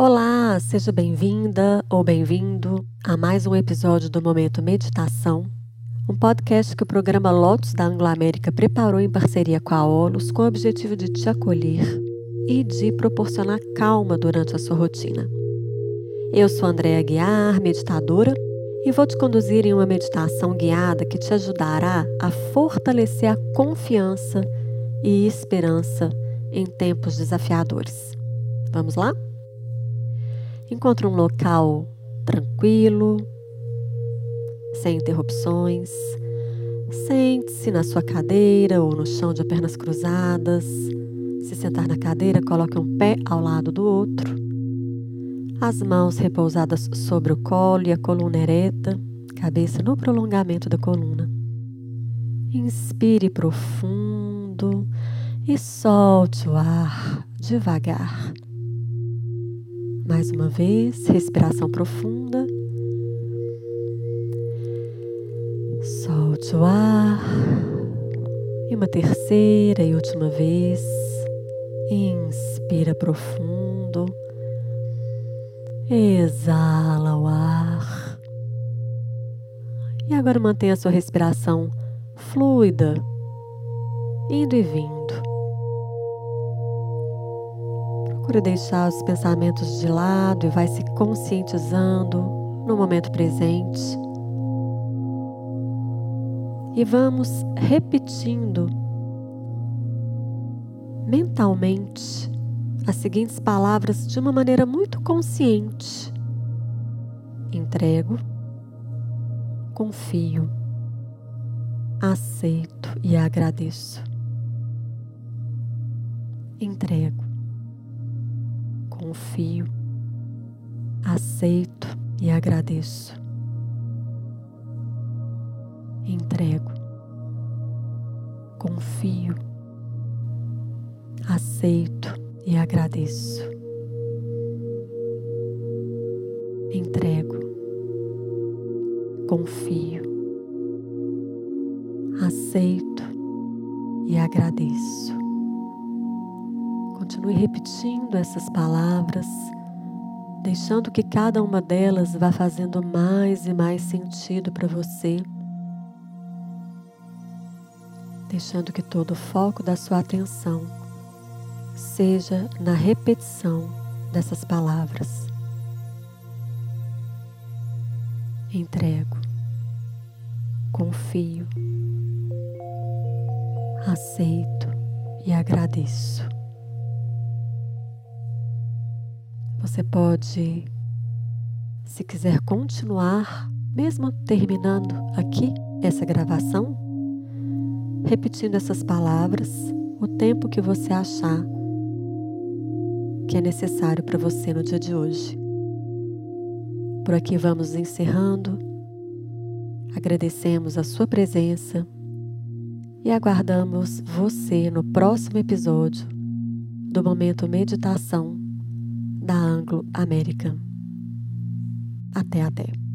Olá, seja bem-vinda ou bem-vindo a mais um episódio do Momento Meditação, um podcast que o programa Lotus da Anglo-América preparou em parceria com a ONUS com o objetivo de te acolher e de proporcionar calma durante a sua rotina. Eu sou Andréa Guiar, meditadora, e vou te conduzir em uma meditação guiada que te ajudará a fortalecer a confiança e esperança em tempos desafiadores. Vamos lá? Encontre um local tranquilo, sem interrupções. Sente-se na sua cadeira ou no chão de pernas cruzadas. Se sentar na cadeira, coloque um pé ao lado do outro. As mãos repousadas sobre o colo e a coluna ereta, cabeça no prolongamento da coluna. Inspire profundo e solte o ar devagar. Mais uma vez, respiração profunda. Solte o ar. E uma terceira e última vez. Inspira profundo. Exala o ar. E agora mantenha a sua respiração fluida, indo e vindo. Procure deixar os pensamentos de lado e vai se conscientizando no momento presente. E vamos repetindo mentalmente as seguintes palavras de uma maneira muito consciente: entrego, confio, aceito e agradeço. Entrego confio, aceito e agradeço. Entrego, confio, aceito e agradeço. Entrego, confio, aceito e agradeço. Continue repetindo essas palavras, deixando que cada uma delas vá fazendo mais e mais sentido para você. Deixando que todo o foco da sua atenção seja na repetição dessas palavras. Entrego, confio, aceito e agradeço. Você pode, se quiser continuar, mesmo terminando aqui essa gravação, repetindo essas palavras o tempo que você achar que é necessário para você no dia de hoje. Por aqui vamos encerrando. Agradecemos a sua presença e aguardamos você no próximo episódio do Momento Meditação da Anglo American. Até até.